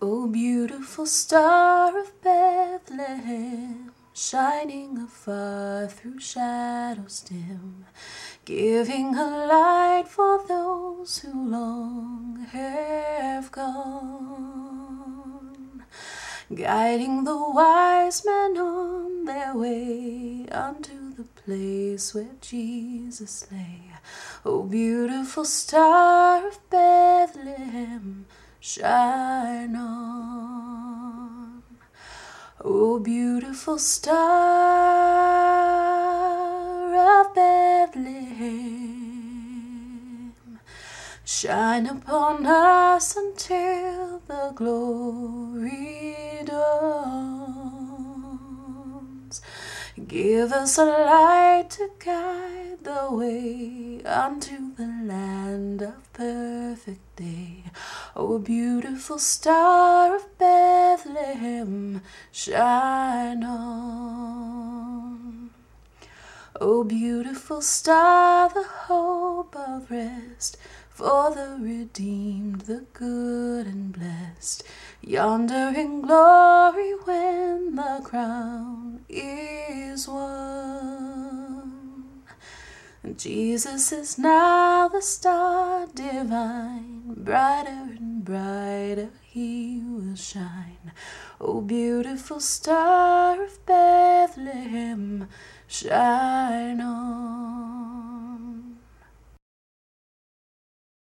O beautiful star of Bethlehem, shining afar through shadows dim, giving a light for those who long have gone, guiding the wise men on their way unto the place where Jesus lay. O beautiful star of Bethlehem, shine on. O beautiful star of Bethlehem, shine upon us until the glory dawns. Give us a light to guide the way unto the land of perfect day. O beautiful star of Bethlehem, shine on. O beautiful star, the hope of rest for the redeemed, the good and blessed, yonder in glory when the crown is won. Jesus is now the star divine, brighter and brighter he will shine. O beautiful star of Bethlehem, shine on.